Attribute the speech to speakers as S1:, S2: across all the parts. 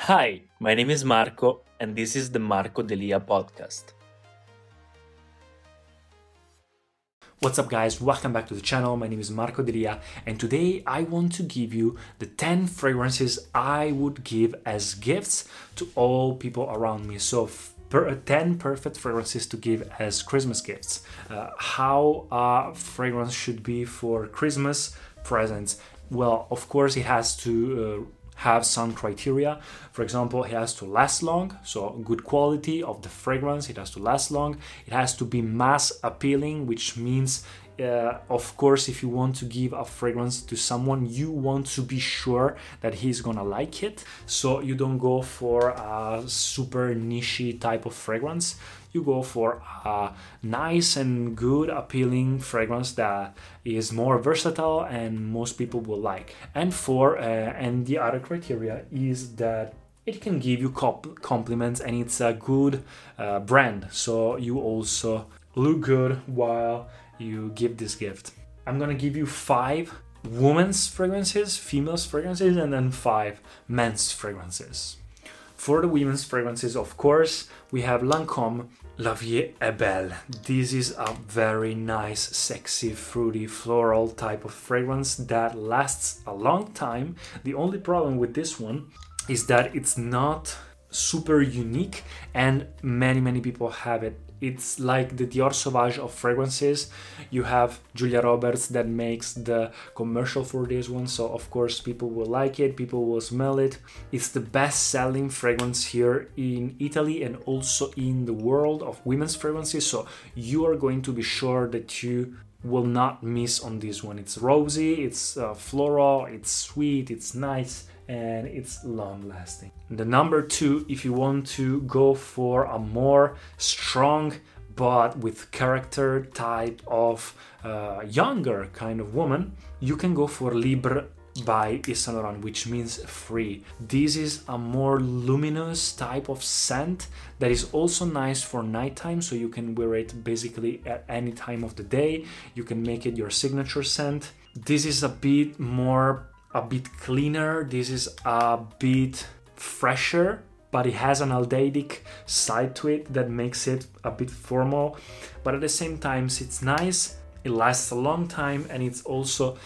S1: Hi, my name is Marco, and this is the Marco Delia podcast. What's up, guys? Welcome back to the channel. My name is Marco Delia, and today I want to give you the 10 fragrances I would give as gifts to all people around me. So, per, 10 perfect fragrances to give as Christmas gifts. Uh, how a fragrance should be for Christmas presents. Well, of course, it has to uh, have some criteria. For example, it has to last long, so good quality of the fragrance, it has to last long. It has to be mass appealing, which means uh, of course, if you want to give a fragrance to someone, you want to be sure that he's gonna like it. So you don't go for a super niche type of fragrance. You go for a nice and good appealing fragrance that is more versatile and most people will like. And for uh, and the other criteria is that it can give you comp- compliments and it's a good uh, brand. So you also look good while you give this gift i'm gonna give you five women's fragrances females fragrances and then five men's fragrances for the women's fragrances, of course, we have Lancome La Vie est Belle. This is a very nice, sexy, fruity, floral type of fragrance that lasts a long time. The only problem with this one is that it's not super unique and many many people have it it's like the Dior Sauvage of fragrances. You have Julia Roberts that makes the commercial for this one, so of course people will like it, people will smell it. It's the best selling fragrance here in Italy and also in the world of women's fragrances, so you are going to be sure that you will not miss on this one. It's rosy, it's uh, floral, it's sweet, it's nice and it's long lasting. The number two, if you want to go for a more strong but with character type of uh, younger kind of woman, you can go for Libre by Yves Saint Laurent, which means free. This is a more luminous type of scent that is also nice for nighttime, so you can wear it basically at any time of the day. You can make it your signature scent. This is a bit more a bit cleaner. This is a bit fresher, but it has an aldehydic side to it that makes it a bit formal. But at the same time, it's nice. It lasts a long time, and it's also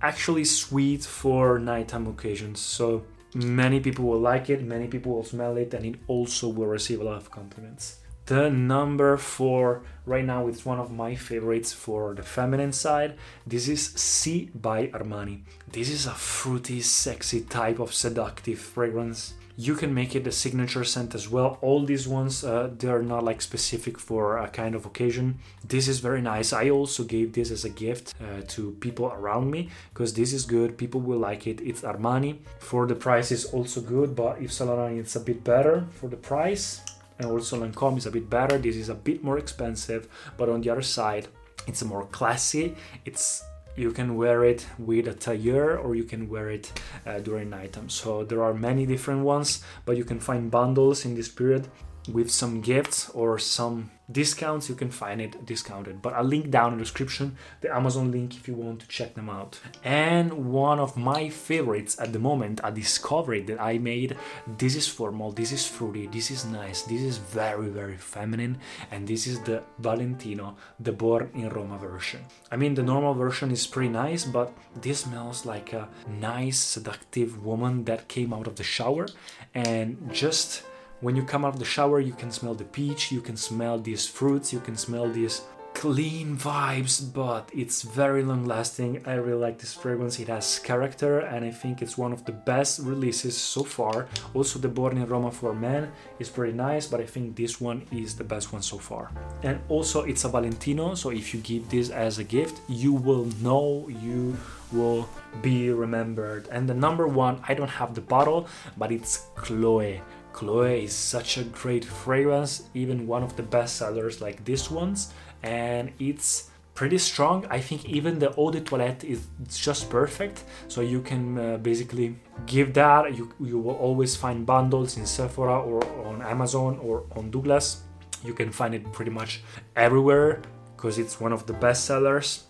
S1: actually sweet for nighttime occasions. So many people will like it, many people will smell it, and it also will receive a lot of compliments. The number four right now it's one of my favorites for the feminine side. This is Sì by Armani. This is a fruity, sexy type of seductive fragrance. You can make it a signature scent as well. All these ones, uh, they're not like specific for a kind of occasion. This is very nice. I also gave this as a gift uh, to people around me because this is good. People will like it. It's Armani. For the price is also good, but Yves Laurent it's a bit better for the price and also Lancome is a bit better. This is a bit more expensive, but on the other side, it's more classy. It's you can wear it with a tailleur or you can wear it uh, during nighttime. So there are many different ones, but you can find bundles in this period with some gifts or some discounts you can find it discounted. But i'll link down in the description the amazon link if you want to check them out. And one of my favorites at the moment a discovery that i made this is formal this is fruity this is nice this is very very feminine and this is the valentino the born in roma version. I mean the normal version is pretty nice but this smells like a nice seductive woman that came out of the shower and just when you come out of the shower, you can smell the peach, you can smell these fruits, you can smell these clean vibes, but it's very long lasting. I really like this fragrance. It has character, and I think it's one of the best releases so far. Also, the Born in Roma for Men is pretty nice, but I think this one is the best one so far. And also, it's a Valentino, so if you give this as a gift, you will know you will be remembered. And the number one, I don't have the bottle, but it's Chloe. Chloe is such a great fragrance, even one of the best sellers like this ones, and it's pretty strong. I think even the eau de toilette is just perfect. So you can uh, basically give that. You, you will always find bundles in Sephora or on Amazon or on Douglas. You can find it pretty much everywhere because it's one of the best sellers.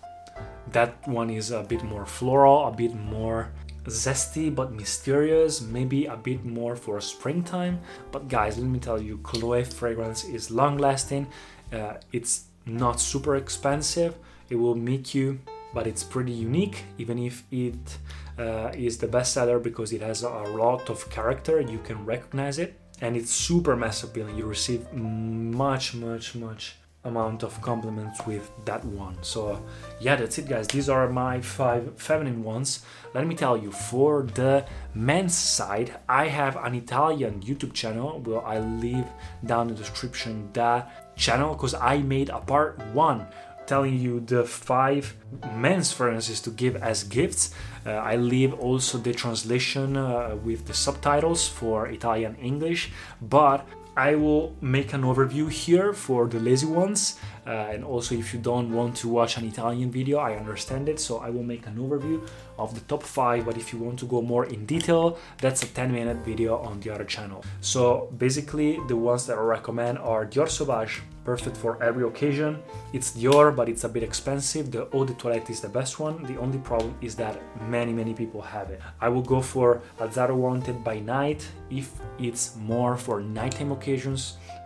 S1: That one is a bit more floral, a bit more zesty but mysterious, maybe a bit more for springtime. But guys, let me tell you, Chloe fragrance is long lasting. Uh, it's not super expensive. It will make you, but it's pretty unique, even if it uh, is the bestseller because it has a lot of character. You can recognize it, and it's super mass appealing. You receive much, much, much amount of compliments with that one. So yeah, that's it guys. These are my five feminine ones. Let me tell you, for the men's side, I have an Italian YouTube channel where I leave down in the description that channel because I made a part one telling you the five men's fragrances to give as gifts. Uh, I leave also the translation uh, with the subtitles for Italian English, but I will make an overview here for the lazy ones uh, and also if you don't want to watch an Italian video I understand it so I will make an overview of the top 5 but if you want to go more in detail that's a 10 minute video on the other channel so basically the ones that I recommend are Dior Sauvage perfect for every occasion. It's Dior, but it's a bit expensive. The Eau de Toilette is the best one. The only problem is that many, many people have it. I will go for Azzaro Wanted by night if it's more for nighttime occasions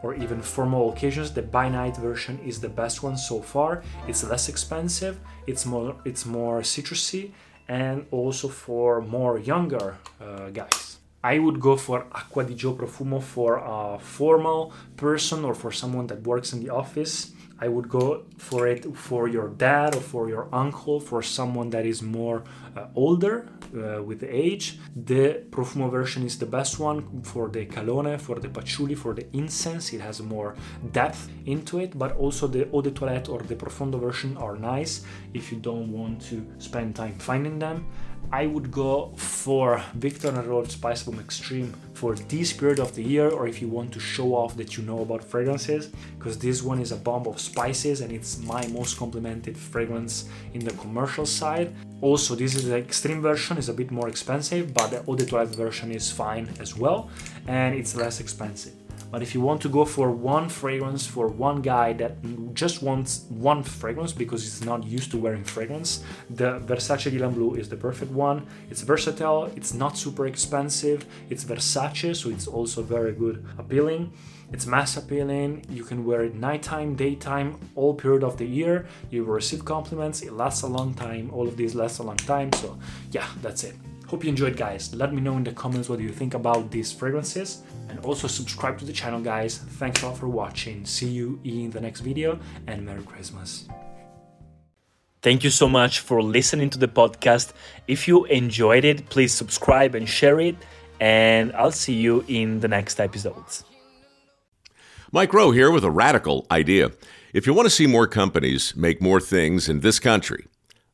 S1: or even formal occasions. The by night version is the best one so far. It's less expensive. It's more, it's more citrusy, and also for more younger uh, guys. I would go for Acqua di Gio Profumo for a formal person or for someone that works in the office. I would go for it for your dad or for your uncle, for someone that is more uh, older uh, with age. The Profumo version is the best one for the Calone, for the Patchouli, for the incense. It has more depth into it, but also the Eau de Toilette or the Profondo version are nice if you don't want to spend time finding them. I would go for Viktor and Rolf Spice Bomb Extreme for this period of the year, or if you want to show off that you know about fragrances, because this one is a bomb of spices and it's my most complimented fragrance in the commercial side. Also, this is the extreme version, is a bit more expensive, but the Eau de Toilette version is fine as well, and it's less expensive. But if you want to go for one fragrance for one guy that just wants one fragrance because he's not used to wearing fragrance, the Versace Dylan Blue is the perfect one. It's versatile, it's not super expensive, it's Versace, so it's also very good appealing. It's mass appealing, you can wear it nighttime, daytime, all period of the year. You receive compliments, it lasts a long time, all of these last a long time. So yeah, that's it. Hope you enjoyed guys. Let me know in the comments what you think about these fragrances and also subscribe to the channel guys. Thanks a lot for watching. See you in the next video and Merry Christmas. Thank you so much for listening to the podcast. If you enjoyed it, please subscribe and share it and I'll see you in the next episodes.
S2: Mike Rowe here with a radical idea. If you want to see more companies make more things in this country,